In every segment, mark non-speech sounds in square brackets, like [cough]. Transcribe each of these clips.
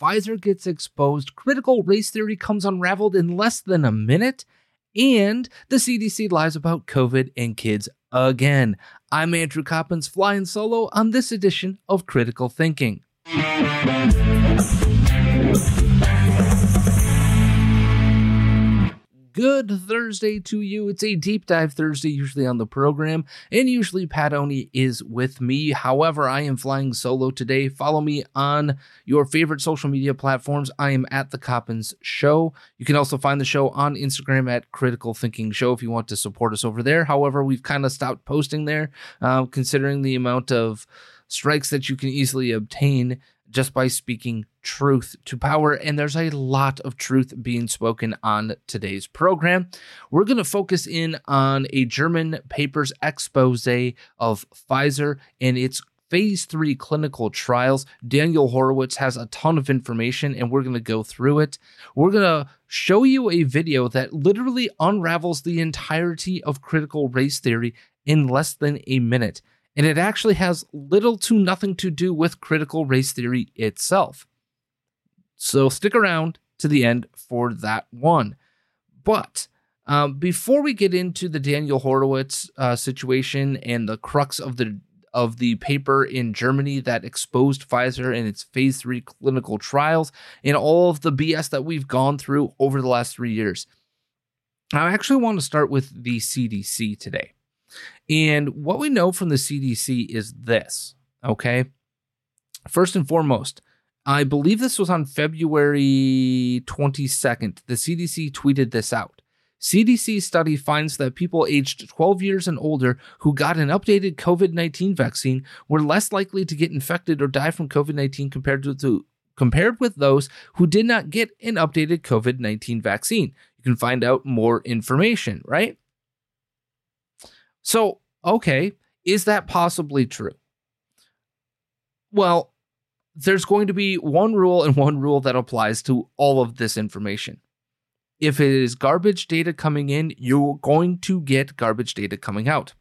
Pfizer gets exposed, critical race theory comes unraveled in less than a minute, and the CDC lies about COVID and kids again. I'm Andrew Coppins flying solo on this edition of Critical Thinking. Good Thursday to you. It's a deep dive Thursday, usually on the program, and usually Pat Oni is with me. However, I am flying solo today. Follow me on your favorite social media platforms. I am at The Coppins Show. You can also find the show on Instagram at Critical Thinking Show if you want to support us over there. However, we've kind of stopped posting there, uh, considering the amount of strikes that you can easily obtain just by speaking truth to power. And there's a lot of truth being spoken on today's program. We're going to focus in on a German paper's expose of Pfizer and its phase three clinical trials. Daniel Horowitz has a ton of information, and we're going to go through it. We're going to show you a video that literally unravels the entirety of critical race theory in less than a minute and it actually has little to nothing to do with critical race theory itself. So stick around to the end for that one. But um, before we get into the Daniel Horowitz uh, situation and the crux of the of the paper in Germany that exposed Pfizer and its phase three clinical trials and all of the BS that we've gone through over the last three years, I actually want to start with the CDC today. And what we know from the CDC is this, okay? First and foremost, I believe this was on February 22nd. The CDC tweeted this out. CDC study finds that people aged 12 years and older who got an updated COVID 19 vaccine were less likely to get infected or die from COVID 19 compared to, compared with those who did not get an updated COVID 19 vaccine. You can find out more information, right? So, okay, is that possibly true? Well, there's going to be one rule and one rule that applies to all of this information. If it is garbage data coming in, you're going to get garbage data coming out.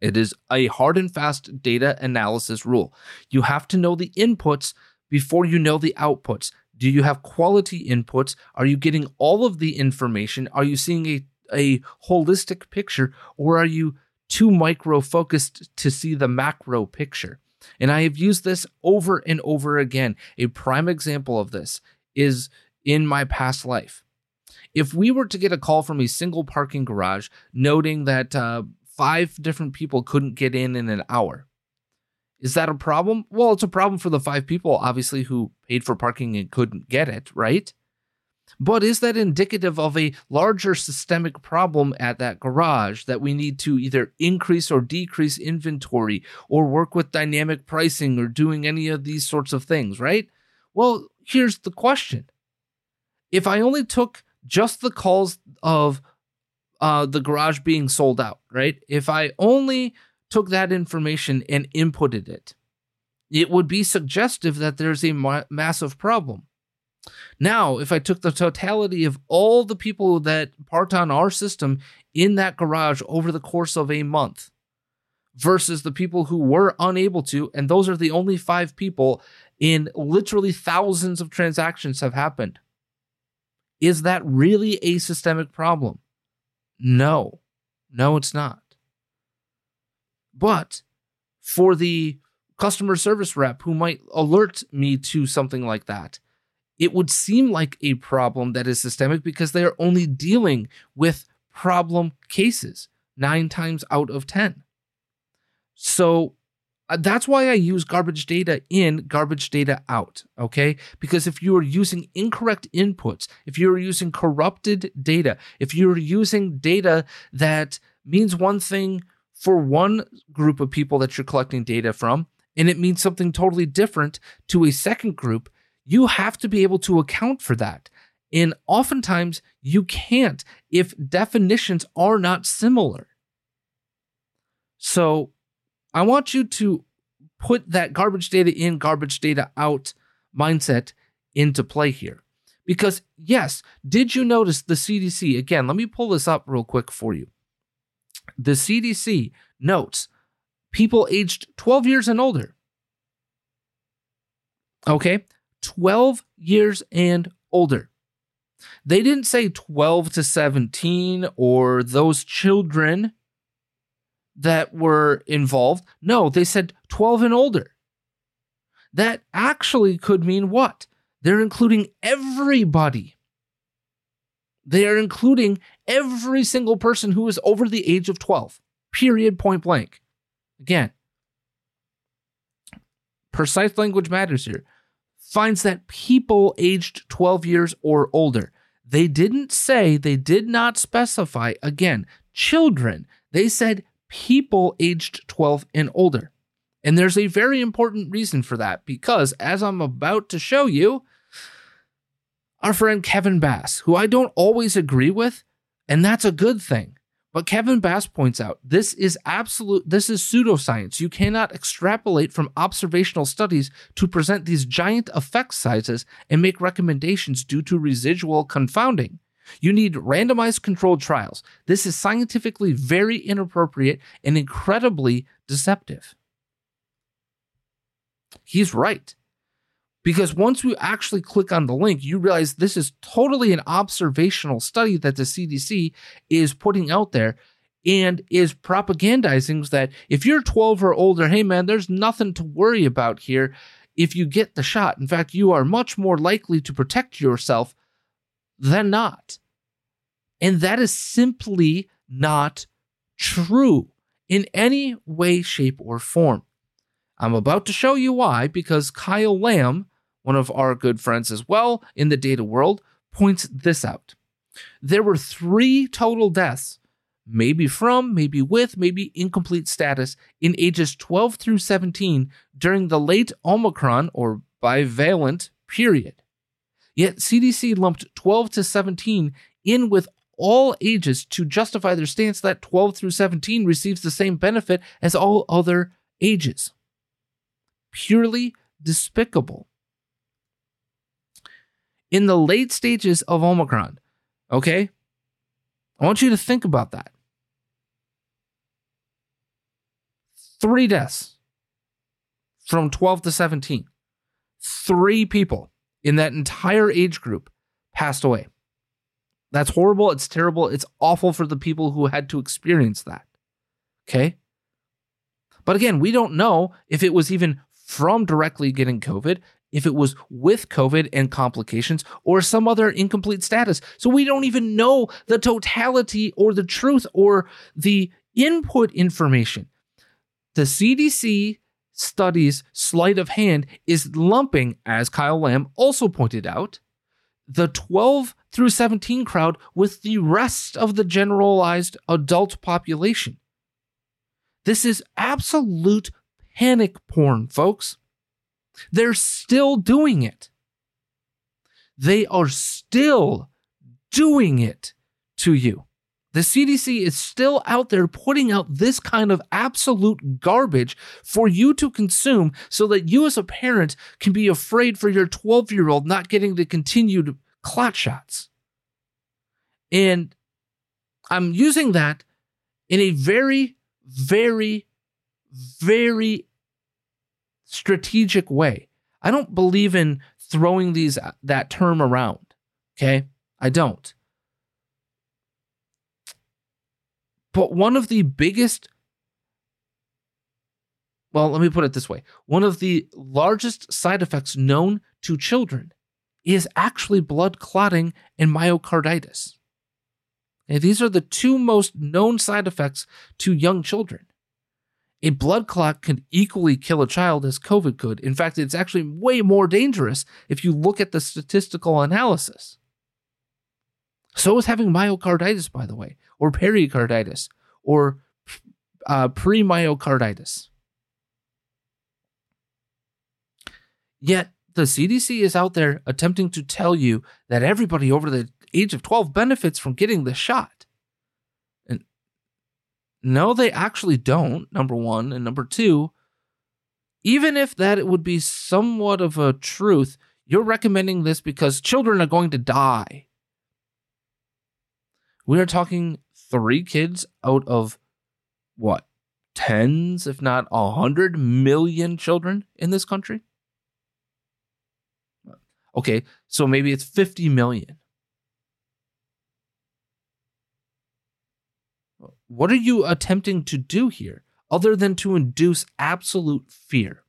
It is a hard and fast data analysis rule. You have to know the inputs before you know the outputs. Do you have quality inputs? Are you getting all of the information? Are you seeing a a holistic picture or are you too micro focused to see the macro picture? And I have used this over and over again. A prime example of this is in my past life. If we were to get a call from a single parking garage noting that uh, five different people couldn't get in in an hour, is that a problem? Well, it's a problem for the five people, obviously, who paid for parking and couldn't get it, right? But is that indicative of a larger systemic problem at that garage that we need to either increase or decrease inventory or work with dynamic pricing or doing any of these sorts of things, right? Well, here's the question. If I only took just the calls of uh, the garage being sold out, right? If I only took that information and inputted it, it would be suggestive that there's a ma- massive problem. Now, if I took the totality of all the people that parked on our system in that garage over the course of a month versus the people who were unable to, and those are the only five people in literally thousands of transactions have happened. Is that really a systemic problem? No, no, it's not. But for the customer service rep who might alert me to something like that, it would seem like a problem that is systemic because they are only dealing with problem cases nine times out of 10. So uh, that's why I use garbage data in, garbage data out. Okay. Because if you are using incorrect inputs, if you're using corrupted data, if you're using data that means one thing for one group of people that you're collecting data from, and it means something totally different to a second group, you have to be able to account for that. And oftentimes you can't if definitions are not similar. So I want you to put that garbage data in, garbage data out mindset into play here. Because, yes, did you notice the CDC? Again, let me pull this up real quick for you. The CDC notes people aged 12 years and older. Okay, 12 years and older. They didn't say 12 to 17 or those children that were involved. No, they said 12 and older. That actually could mean what? They're including everybody. They are including every single person who is over the age of 12, period, point blank. Again, precise language matters here. Finds that people aged 12 years or older. They didn't say, they did not specify, again, children. They said people aged 12 and older. And there's a very important reason for that because, as I'm about to show you, our friend Kevin Bass, who I don't always agree with, and that's a good thing. But Kevin Bass points out this is absolute this is pseudoscience. You cannot extrapolate from observational studies to present these giant effect sizes and make recommendations due to residual confounding. You need randomized controlled trials. This is scientifically very inappropriate and incredibly deceptive. He's right. Because once you actually click on the link, you realize this is totally an observational study that the CDC is putting out there and is propagandizing that if you're 12 or older, hey man, there's nothing to worry about here if you get the shot. In fact, you are much more likely to protect yourself than not. And that is simply not true in any way, shape, or form. I'm about to show you why because Kyle Lamb, one of our good friends as well in the data world, points this out. There were three total deaths, maybe from, maybe with, maybe incomplete status, in ages 12 through 17 during the late Omicron or bivalent period. Yet CDC lumped 12 to 17 in with all ages to justify their stance that 12 through 17 receives the same benefit as all other ages purely despicable. In the late stages of Omicron, okay? I want you to think about that. Three deaths from 12 to 17. Three people in that entire age group passed away. That's horrible. It's terrible. It's awful for the people who had to experience that. Okay? But again, we don't know if it was even from directly getting COVID, if it was with COVID and complications or some other incomplete status. So we don't even know the totality or the truth or the input information. The CDC studies sleight of hand is lumping, as Kyle Lamb also pointed out, the 12 through 17 crowd with the rest of the generalized adult population. This is absolute panic porn, folks. They're still doing it. They are still doing it to you. The CDC is still out there putting out this kind of absolute garbage for you to consume so that you, as a parent, can be afraid for your 12 year old not getting the continued clot shots. And I'm using that in a very, very, very strategic way. I don't believe in throwing these that term around. Okay? I don't. But one of the biggest well, let me put it this way. One of the largest side effects known to children is actually blood clotting and myocarditis. And these are the two most known side effects to young children. A blood clot can equally kill a child as COVID could. In fact, it's actually way more dangerous if you look at the statistical analysis. So is having myocarditis, by the way, or pericarditis, or uh, pre-myocarditis. Yet the CDC is out there attempting to tell you that everybody over the age of 12 benefits from getting the shot. No, they actually don't, number one. And number two, even if that would be somewhat of a truth, you're recommending this because children are going to die. We are talking three kids out of what, tens, if not a hundred million children in this country? Okay, so maybe it's 50 million. What are you attempting to do here other than to induce absolute fear?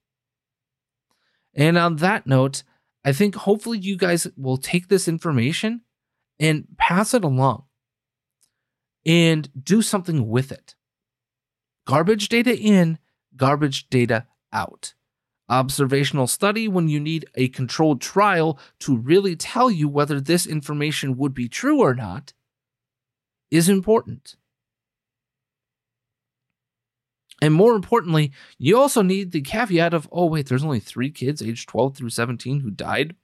And on that note, I think hopefully you guys will take this information and pass it along and do something with it. Garbage data in, garbage data out. Observational study when you need a controlled trial to really tell you whether this information would be true or not is important. And more importantly, you also need the caveat of oh, wait, there's only three kids aged 12 through 17 who died,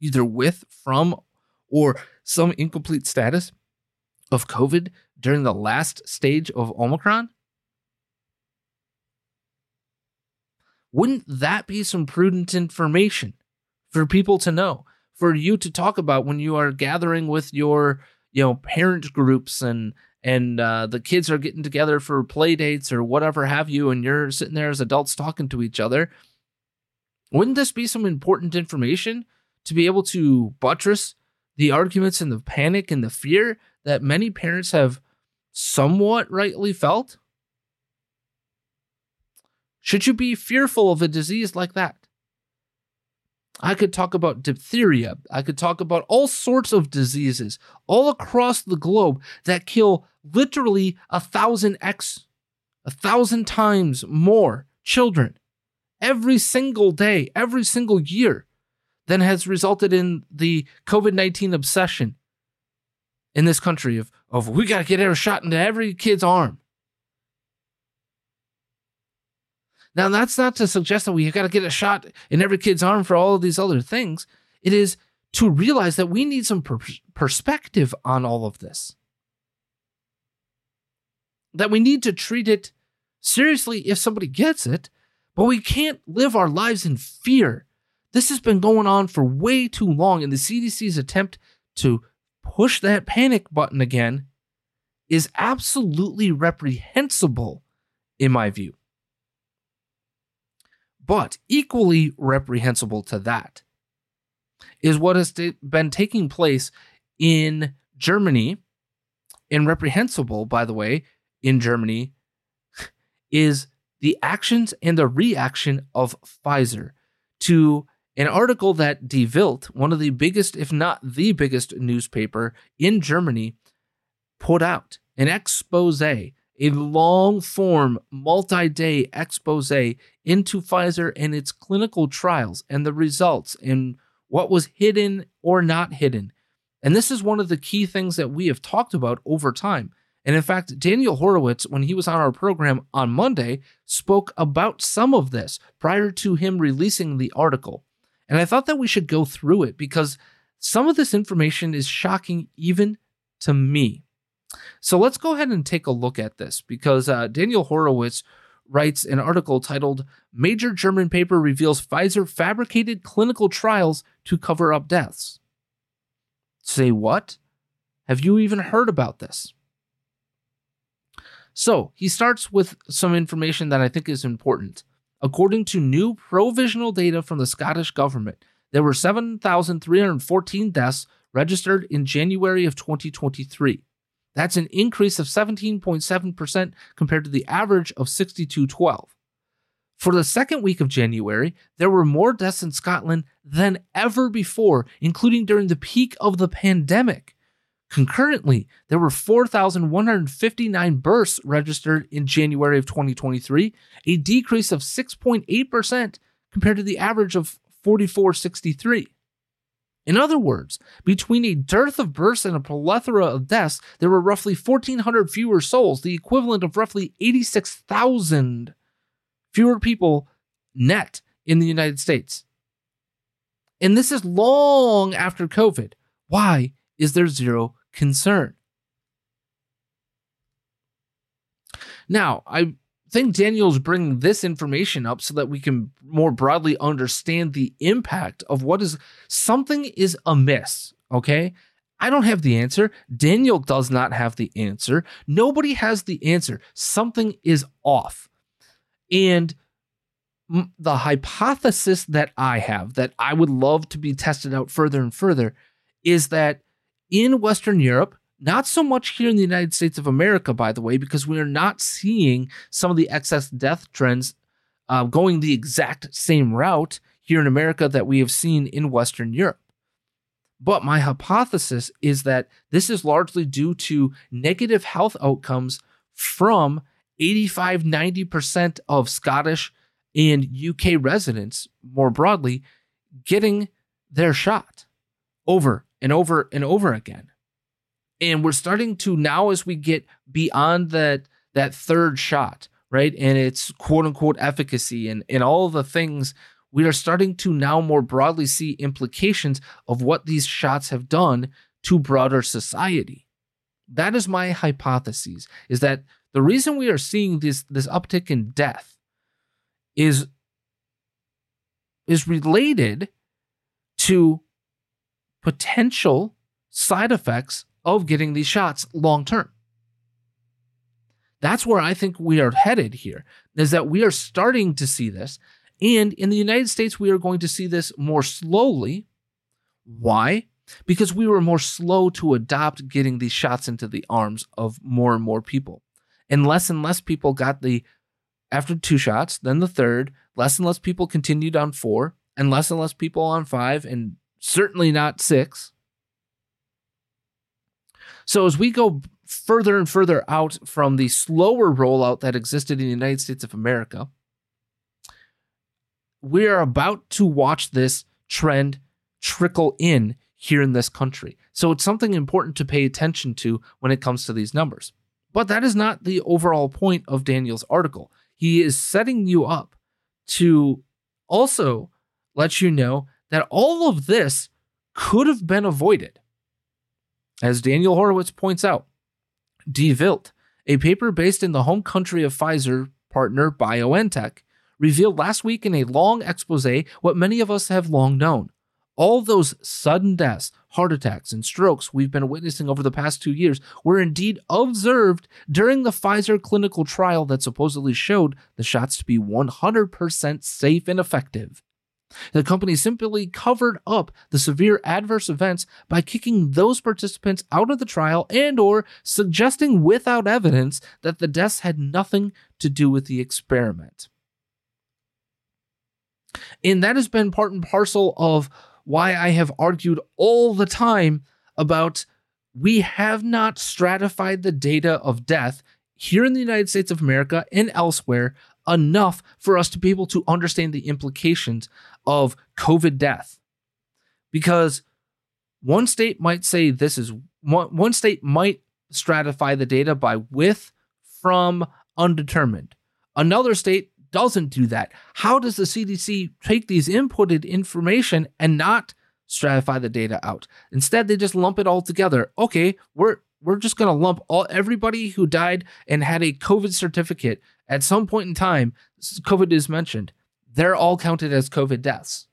either with, from, or some incomplete status of COVID during the last stage of Omicron. Wouldn't that be some prudent information for people to know, for you to talk about when you are gathering with your, you know, parent groups and and uh, the kids are getting together for play dates or whatever have you, and you're sitting there as adults talking to each other, wouldn't this be some important information to be able to buttress the arguments and the panic and the fear that many parents have somewhat rightly felt? Should you be fearful of a disease like that? I could talk about diphtheria. I could talk about all sorts of diseases all across the globe that kill literally a thousand X, a thousand times more children every single day, every single year than has resulted in the COVID 19 obsession in this country of, of we got to get a shot into every kid's arm. Now, that's not to suggest that we got to get a shot in every kid's arm for all of these other things. It is to realize that we need some per- perspective on all of this. That we need to treat it seriously if somebody gets it, but we can't live our lives in fear. This has been going on for way too long, and the CDC's attempt to push that panic button again is absolutely reprehensible, in my view. But equally reprehensible to that is what has been taking place in Germany, and reprehensible, by the way, in Germany, is the actions and the reaction of Pfizer to an article that Die Welt, one of the biggest, if not the biggest newspaper in Germany, put out an expose a long form, multi day expose into Pfizer and its clinical trials and the results and what was hidden or not hidden. And this is one of the key things that we have talked about over time. And in fact, Daniel Horowitz, when he was on our program on Monday, spoke about some of this prior to him releasing the article. And I thought that we should go through it because some of this information is shocking even to me. So let's go ahead and take a look at this because uh, Daniel Horowitz writes an article titled Major German Paper Reveals Pfizer Fabricated Clinical Trials to Cover Up Deaths. Say what? Have you even heard about this? So he starts with some information that I think is important. According to new provisional data from the Scottish government, there were 7,314 deaths registered in January of 2023. That's an increase of 17.7% compared to the average of 6212. For the second week of January, there were more deaths in Scotland than ever before, including during the peak of the pandemic. Concurrently, there were 4,159 births registered in January of 2023, a decrease of 6.8% compared to the average of 4463. In other words, between a dearth of births and a plethora of deaths, there were roughly 1,400 fewer souls, the equivalent of roughly 86,000 fewer people net in the United States. And this is long after COVID. Why is there zero concern? Now, I think Daniel's bringing this information up so that we can more broadly understand the impact of what is something is amiss. Okay. I don't have the answer. Daniel does not have the answer. Nobody has the answer. Something is off. And the hypothesis that I have that I would love to be tested out further and further is that in Western Europe, not so much here in the United States of America, by the way, because we are not seeing some of the excess death trends uh, going the exact same route here in America that we have seen in Western Europe. But my hypothesis is that this is largely due to negative health outcomes from 85 90% of Scottish and UK residents more broadly getting their shot over and over and over again. And we're starting to now as we get beyond that that third shot, right? And it's quote unquote efficacy and, and all the things we are starting to now more broadly see implications of what these shots have done to broader society. That is my hypothesis is that the reason we are seeing this this uptick in death is is related to potential side effects of getting these shots long term. That's where I think we are headed here is that we are starting to see this and in the United States we are going to see this more slowly. Why? Because we were more slow to adopt getting these shots into the arms of more and more people. And less and less people got the after two shots, then the third, less and less people continued on four, and less and less people on five, and certainly not six. So as we go further and further out from the slower rollout that existed in the United States of America, we are about to watch this trend trickle in here in this country. So it's something important to pay attention to when it comes to these numbers. But that is not the overall point of Daniel's article. He is setting you up to also let you know that all of this could have been avoided. As Daniel Horowitz points out, Die Welt, a paper based in the home country of Pfizer partner BioNTech, revealed last week in a long expose what many of us have long known. All those sudden deaths, heart attacks, and strokes we've been witnessing over the past two years were indeed observed during the Pfizer clinical trial that supposedly showed the shots to be 100% safe and effective. The company simply covered up the severe adverse events by kicking those participants out of the trial and or suggesting without evidence that the deaths had nothing to do with the experiment. And that has been part and parcel of why I have argued all the time about we have not stratified the data of death here in the United States of America and elsewhere enough for us to be able to understand the implications of COVID death. Because one state might say this is one, one state might stratify the data by with, from, undetermined. Another state doesn't do that. How does the CDC take these inputted information and not stratify the data out? Instead, they just lump it all together. Okay, we're we're just going to lump all everybody who died and had a COVID certificate at some point in time. COVID is mentioned. They're all counted as COVID deaths.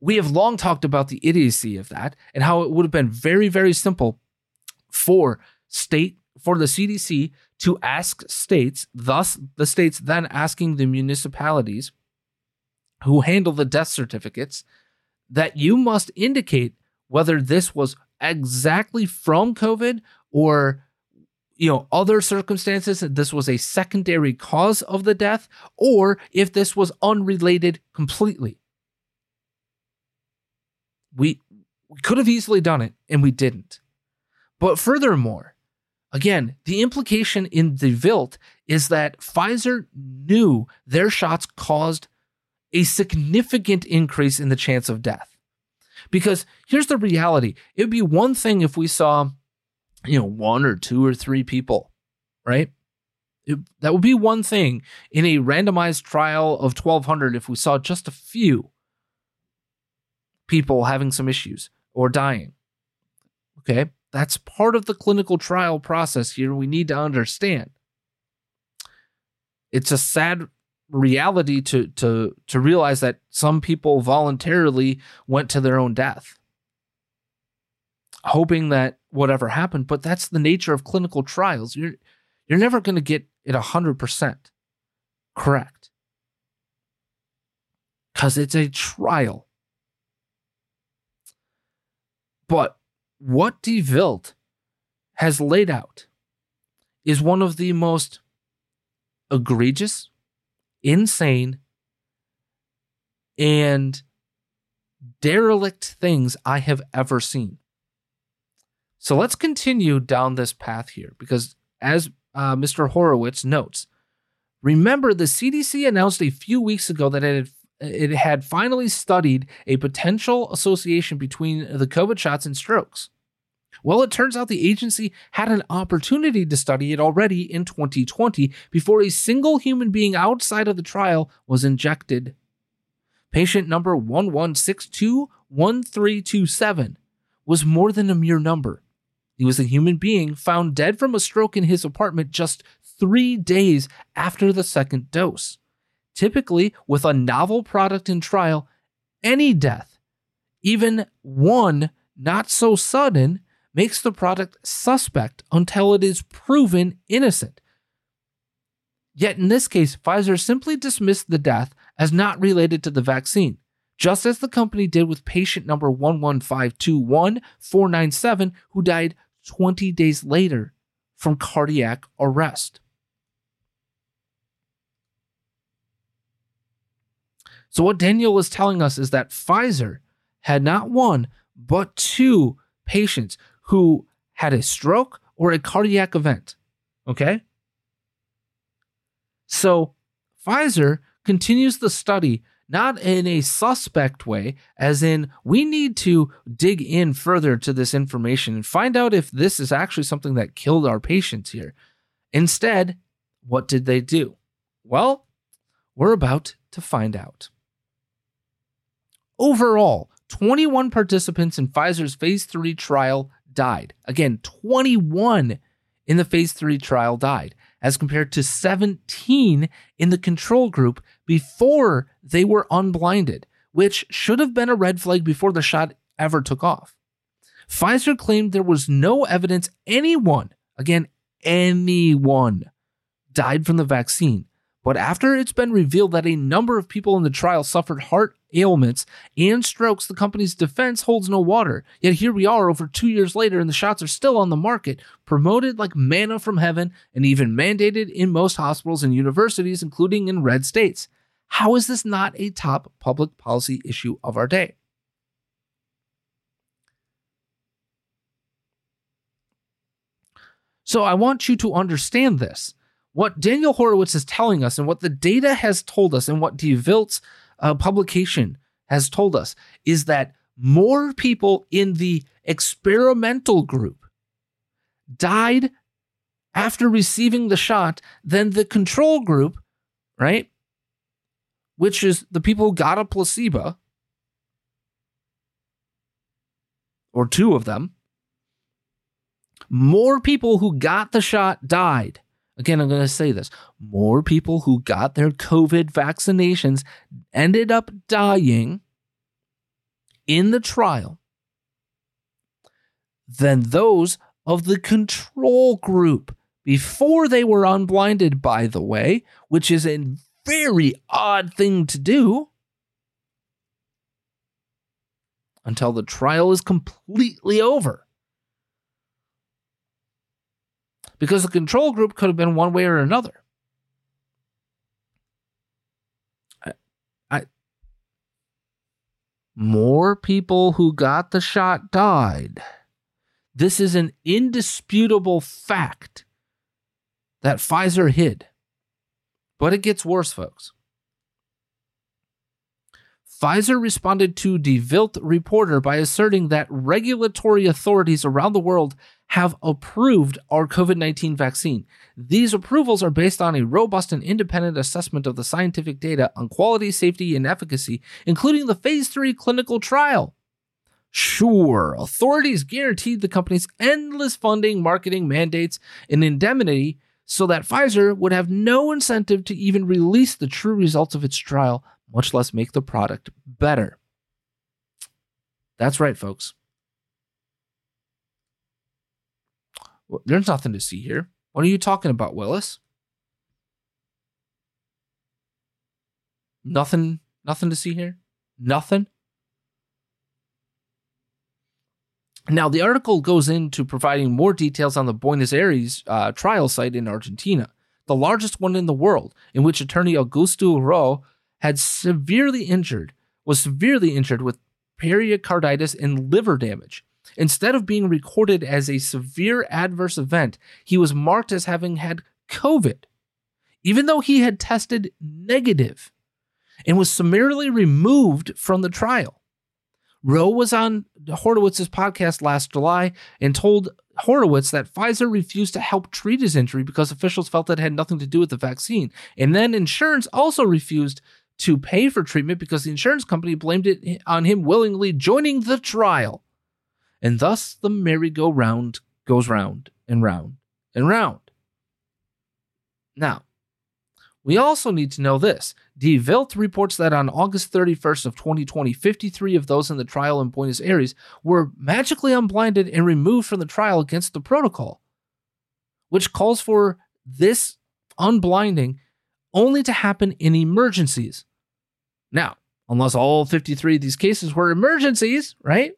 We have long talked about the idiocy of that and how it would have been very, very simple for state for the CDC to ask states, thus the states then asking the municipalities who handle the death certificates, that you must indicate whether this was exactly from COVID or you know other circumstances this was a secondary cause of the death or if this was unrelated completely we, we could have easily done it and we didn't but furthermore Again, the implication in the Welt is that Pfizer knew their shots caused a significant increase in the chance of death. Because here's the reality it would be one thing if we saw, you know, one or two or three people, right? It, that would be one thing in a randomized trial of 1200 if we saw just a few people having some issues or dying. Okay. That's part of the clinical trial process here. We need to understand. It's a sad reality to to to realize that some people voluntarily went to their own death hoping that whatever happened but that's the nature of clinical trials you're you're never going to get it 100% correct because it's a trial. But what Die Welt has laid out is one of the most egregious, insane, and derelict things I have ever seen. So let's continue down this path here because, as uh, Mr. Horowitz notes, remember the CDC announced a few weeks ago that it had, it had finally studied a potential association between the COVID shots and strokes. Well, it turns out the agency had an opportunity to study it already in 2020 before a single human being outside of the trial was injected. Patient number 11621327 was more than a mere number. He was a human being found dead from a stroke in his apartment just three days after the second dose. Typically, with a novel product in trial, any death, even one not so sudden, makes the product suspect until it is proven innocent. Yet in this case, Pfizer simply dismissed the death as not related to the vaccine, just as the company did with patient number 11521 who died 20 days later from cardiac arrest. So, what Daniel is telling us is that Pfizer had not one, but two patients who had a stroke or a cardiac event. Okay? So, Pfizer continues the study not in a suspect way, as in, we need to dig in further to this information and find out if this is actually something that killed our patients here. Instead, what did they do? Well, we're about to find out. Overall, 21 participants in Pfizer's phase 3 trial died. Again, 21 in the phase 3 trial died as compared to 17 in the control group before they were unblinded, which should have been a red flag before the shot ever took off. Pfizer claimed there was no evidence anyone, again, anyone, died from the vaccine. But after it's been revealed that a number of people in the trial suffered heart ailments and strokes, the company's defense holds no water. Yet here we are over two years later, and the shots are still on the market, promoted like manna from heaven, and even mandated in most hospitals and universities, including in red states. How is this not a top public policy issue of our day? So I want you to understand this. What Daniel Horowitz is telling us, and what the data has told us, and what Die Welt's uh, publication has told us is that more people in the experimental group died after receiving the shot than the control group, right? Which is the people who got a placebo, or two of them. More people who got the shot died Again, I'm going to say this more people who got their COVID vaccinations ended up dying in the trial than those of the control group before they were unblinded, by the way, which is a very odd thing to do until the trial is completely over. Because the control group could have been one way or another. I, I more people who got the shot died. This is an indisputable fact that Pfizer hid. But it gets worse, folks. Pfizer responded to Die Welt reporter by asserting that regulatory authorities around the world have approved our COVID 19 vaccine. These approvals are based on a robust and independent assessment of the scientific data on quality, safety, and efficacy, including the phase 3 clinical trial. Sure, authorities guaranteed the company's endless funding, marketing mandates, and indemnity so that Pfizer would have no incentive to even release the true results of its trial, much less make the product better. That's right, folks. Well, there's nothing to see here. What are you talking about, Willis? Nothing Nothing to see here? Nothing? Now, the article goes into providing more details on the Buenos Aires uh, trial site in Argentina, the largest one in the world, in which attorney Augusto Roux had severely injured, was severely injured with pericarditis and liver damage. Instead of being recorded as a severe adverse event, he was marked as having had COVID, even though he had tested negative and was summarily removed from the trial. Roux was on Horowitz's podcast last July and told Horowitz that Pfizer refused to help treat his injury because officials felt that it had nothing to do with the vaccine. And then insurance also refused to pay for treatment because the insurance company blamed it on him willingly joining the trial. And thus the merry-go-round goes round and round and round. Now, we also need to know this. Die Welt reports that on August 31st of 2020, 53 of those in the trial in Buenos Aires were magically unblinded and removed from the trial against the protocol, which calls for this unblinding only to happen in emergencies. Now, unless all 53 of these cases were emergencies, right?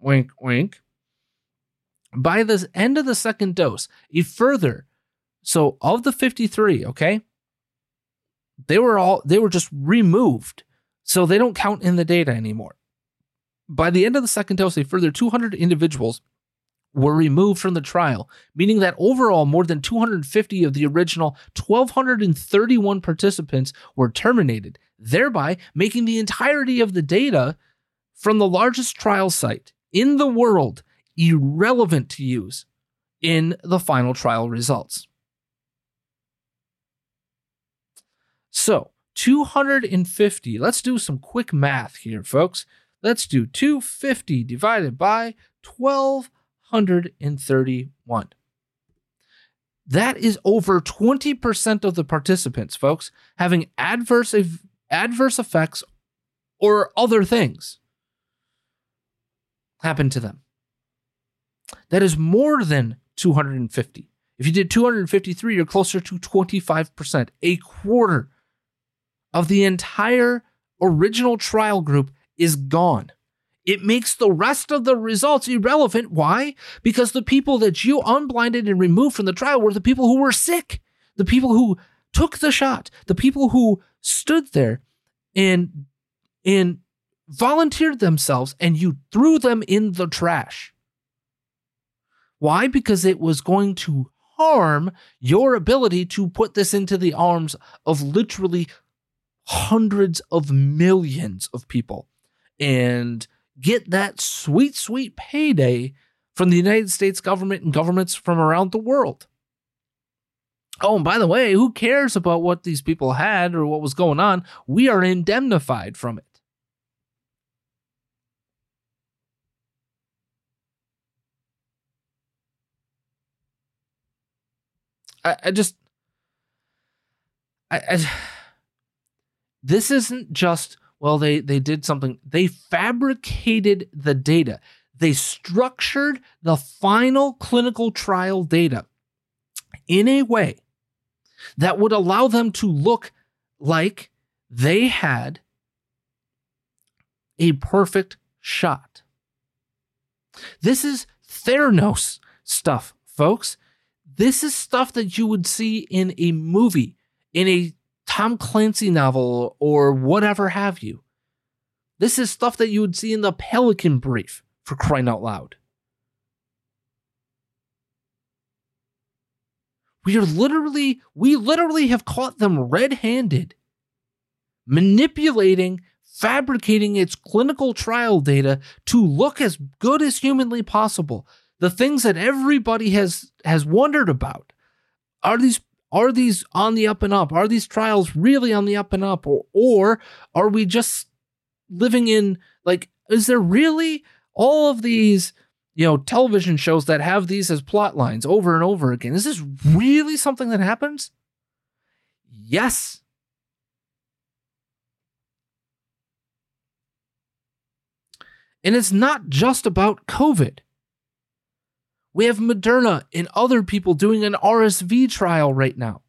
Wink, wink. By the end of the second dose, a further so of the 53, okay, they were all they were just removed. So they don't count in the data anymore. By the end of the second dose, a further 200 individuals were removed from the trial, meaning that overall more than 250 of the original 1231 participants were terminated, thereby making the entirety of the data from the largest trial site in the world irrelevant to use in the final trial results. So 250, let's do some quick math here, folks. Let's do 250 divided by 1231. That is over 20% of the participants, folks, having adverse adverse effects or other things happen to them. That is more than 250. If you did 253, you're closer to 25%, a quarter of the entire original trial group is gone. It makes the rest of the results irrelevant. Why? Because the people that you unblinded and removed from the trial were the people who were sick, the people who took the shot, the people who stood there and and volunteered themselves and you threw them in the trash. Why? Because it was going to harm your ability to put this into the arms of literally hundreds of millions of people and get that sweet, sweet payday from the United States government and governments from around the world. Oh, and by the way, who cares about what these people had or what was going on? We are indemnified from it. I, I just, I, I [sighs] this isn't just, well, they, they did something, they fabricated the data. They structured the final clinical trial data in a way that would allow them to look like they had a perfect shot. This is Theranos stuff, folks. This is stuff that you would see in a movie, in a Tom Clancy novel or whatever have you. This is stuff that you would see in the Pelican Brief, for crying out loud. We are literally, we literally have caught them red handed, manipulating, fabricating its clinical trial data to look as good as humanly possible. The things that everybody has has wondered about. Are these are these on the up and up? Are these trials really on the up and up? Or, or are we just living in, like, is there really all of these, you know, television shows that have these as plot lines over and over again? Is this really something that happens? Yes. And it's not just about COVID. We have Moderna and other people doing an RSV trial right now.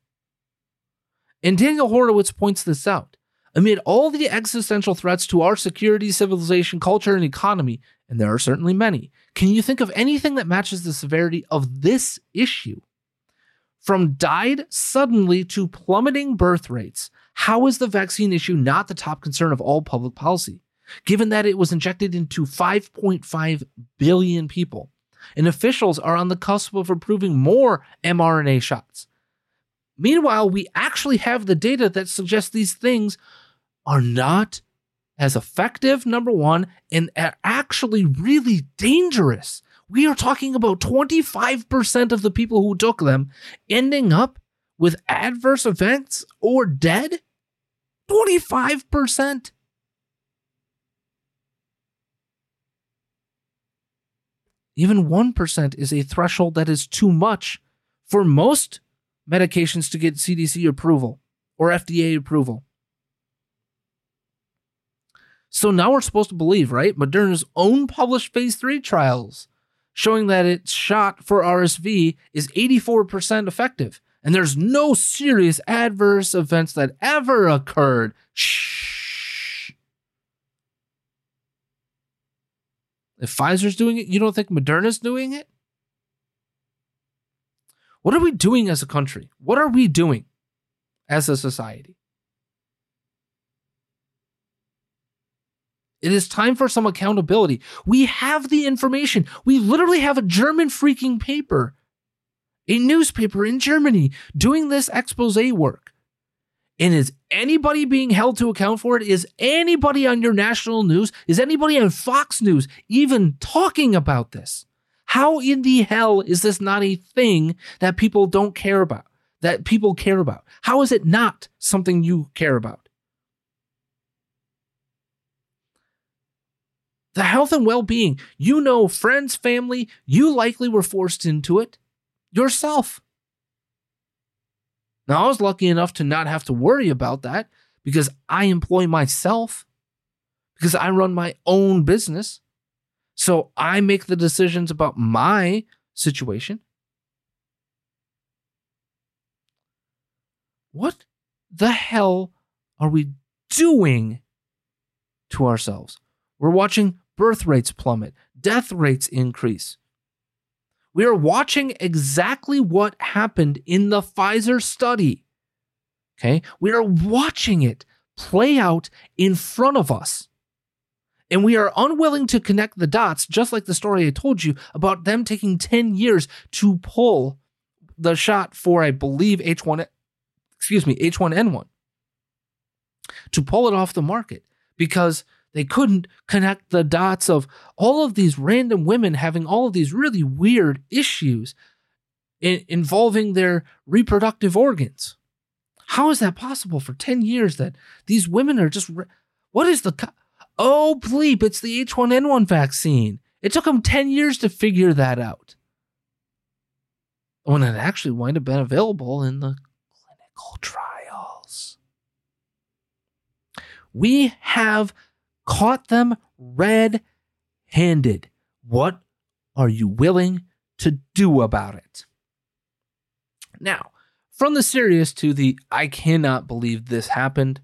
And Daniel Horowitz points this out. Amid all the existential threats to our security, civilization, culture, and economy, and there are certainly many, can you think of anything that matches the severity of this issue? From died suddenly to plummeting birth rates, how is the vaccine issue not the top concern of all public policy, given that it was injected into 5.5 billion people? And officials are on the cusp of approving more mRNA shots. Meanwhile, we actually have the data that suggests these things are not as effective, number one, and are actually really dangerous. We are talking about 25% of the people who took them ending up with adverse events or dead. 25%. Even 1% is a threshold that is too much for most medications to get CDC approval or FDA approval. So now we're supposed to believe, right? Moderna's own published phase three trials showing that its shot for RSV is 84% effective. And there's no serious adverse events that ever occurred. Shh. If Pfizer's doing it, you don't think Moderna's doing it? What are we doing as a country? What are we doing as a society? It is time for some accountability. We have the information. We literally have a German freaking paper, a newspaper in Germany doing this expose work. And is anybody being held to account for it? Is anybody on your national news? Is anybody on Fox News even talking about this? How in the hell is this not a thing that people don't care about? That people care about? How is it not something you care about? the health and well being. You know, friends, family, you likely were forced into it yourself. Now, I was lucky enough to not have to worry about that because I employ myself, because I run my own business. So I make the decisions about my situation. What the hell are we doing to ourselves? We're watching birth rates plummet, death rates increase. We are watching exactly what happened in the Pfizer study. Okay? We are watching it play out in front of us. And we are unwilling to connect the dots, just like the story I told you about them taking 10 years to pull the shot for, I believe, H1, excuse me, H1N1, to pull it off the market because they couldn't connect the dots of all of these random women having all of these really weird issues in, involving their reproductive organs. How is that possible for 10 years that these women are just. Re- what is the. Co- oh, bleep, it's the H1N1 vaccine. It took them 10 years to figure that out. When it actually might have been available in the clinical trials. We have caught them red handed. What are you willing to do about it? Now, from the serious to the I cannot believe this happened,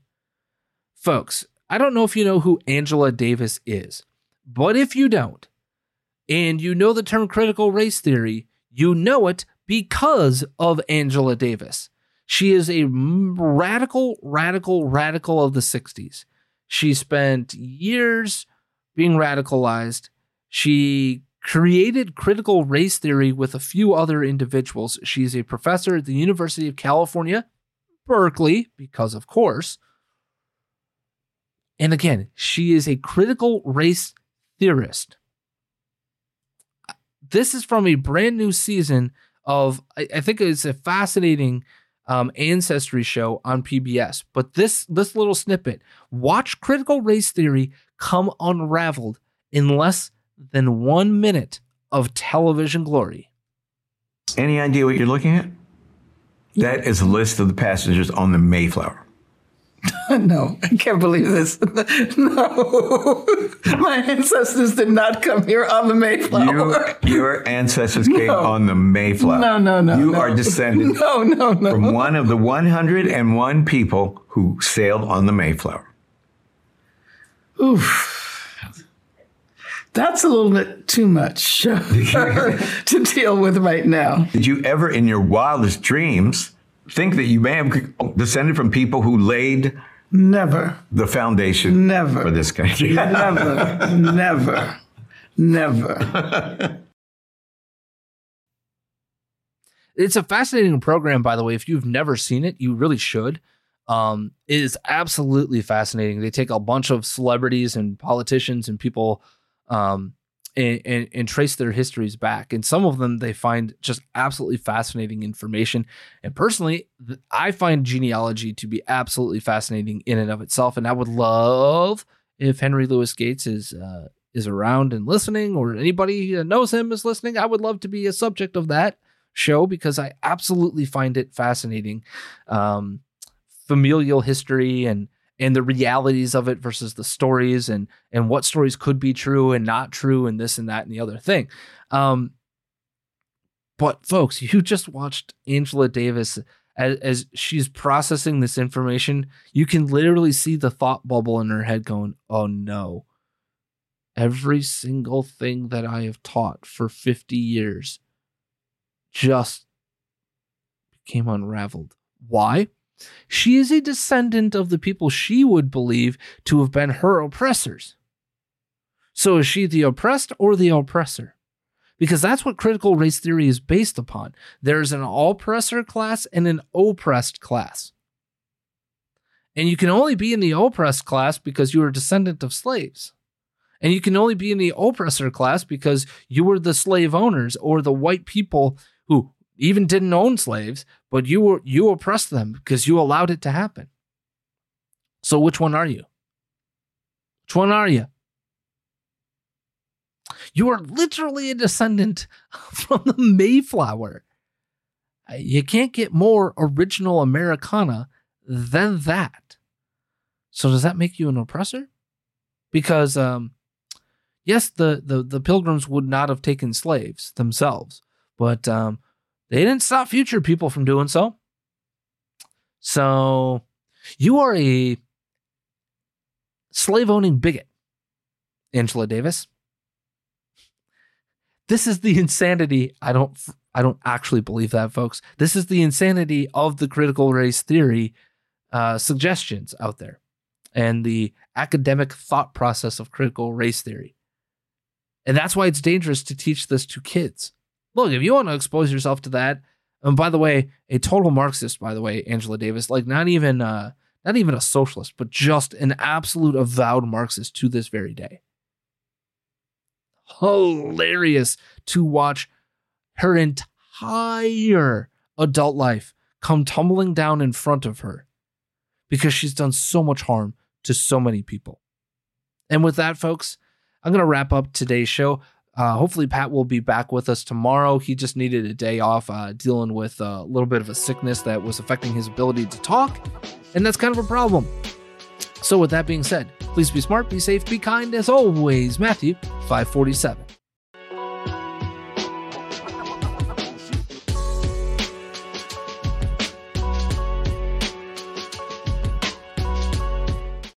folks, I don't know if you know who Angela Davis is, but if you don't, and you know the term critical race theory, you know it because of Angela Davis. She is a radical, radical, radical of the 60s. She spent years being radicalized. She created critical race theory with a few other individuals. She's a professor at the University of California, Berkeley, because of course. And again, she is a critical race theorist. This is from a brand new season of, I, think it's a fascinating um, ancestry show on PBS. But this this little snippet, watch critical race theory come unraveled in less than one minute of television glory. Any idea what you're looking at? That is a list of the passengers on the Mayflower. [laughs] no, I can't believe this. [laughs] no, [laughs] my ancestors did not come here on the Mayflower. You, your ancestors came No. on the Mayflower. No, no, no, You no. are descended No, no, no. from one of the 101 people who sailed on the Mayflower. Oof. That's a little bit too much to deal with right now. Did you ever, in your wildest dreams, think that you may have descended from people who laid Never, the foundation Never. for this country? [laughs] never, never, never. [laughs] It's a fascinating program, by the way. If you've never seen it, you really should. Um, it is absolutely fascinating. They take a bunch of celebrities and politicians and people um, and, and, and trace their histories back. And some of them they find just absolutely fascinating information. And personally, I find genealogy to be absolutely fascinating in and of itself. And I would love if Henry Louis Gates is uh, is around and listening, or anybody that knows him is listening. I would love to be a subject of that show because I absolutely find it fascinating. Um, familial history and and the realities of it versus the stories and and what stories could be true and not true and this and that and the other thing. Um, but folks, you just watched Angela Davis as, as she's processing this information. You can literally see the thought bubble in her head going, "Oh no." Every single thing that I have taught for 50 years just became unraveled. Why? She is a descendant of the people she would believe to have been her oppressors. So is she the oppressed or the oppressor? Because that's what critical race theory is based upon. There's an oppressor class and an oppressed class. And you can only be in the oppressed class because you are a descendant of slaves. And you can only be in the oppressor class because you were the slave owners or the white people who even didn't own slaves, but you were you oppressed them because you allowed it to happen. So which one are you? Which one are you? You are literally a descendant [laughs] from the Mayflower. Uh, You can't get more original Americana than that. So does that make you an oppressor? Because um, yes, the, the the pilgrims would not have taken slaves themselves, but um, they didn't stop future people from doing so. So you are a slave owning bigot, Angela Davis. This is the insanity. I don't I don't actually believe that, folks. This is the insanity of the critical race theory uh, suggestions out there and the academic thought process of critical race theory. And that's why it's dangerous to teach this to kids. Look, if you want to expose yourself to that, and by the way, a total Marxist, by the way, Angela Davis, like not even uh, not even a socialist, but just an absolute avowed Marxist to this very day. Hilarious to watch her entire adult life come tumbling down in front of her because she's done so much harm to so many people. And with that, folks, I'm going to wrap up today's show. Uh, hopefully, Pat will be back with us tomorrow. He just needed a day off uh, dealing with a little bit of a sickness that was affecting his ability to talk. And that's kind of a problem. So, with that being said, please be smart, be safe, be kind. As always, Matthew 547.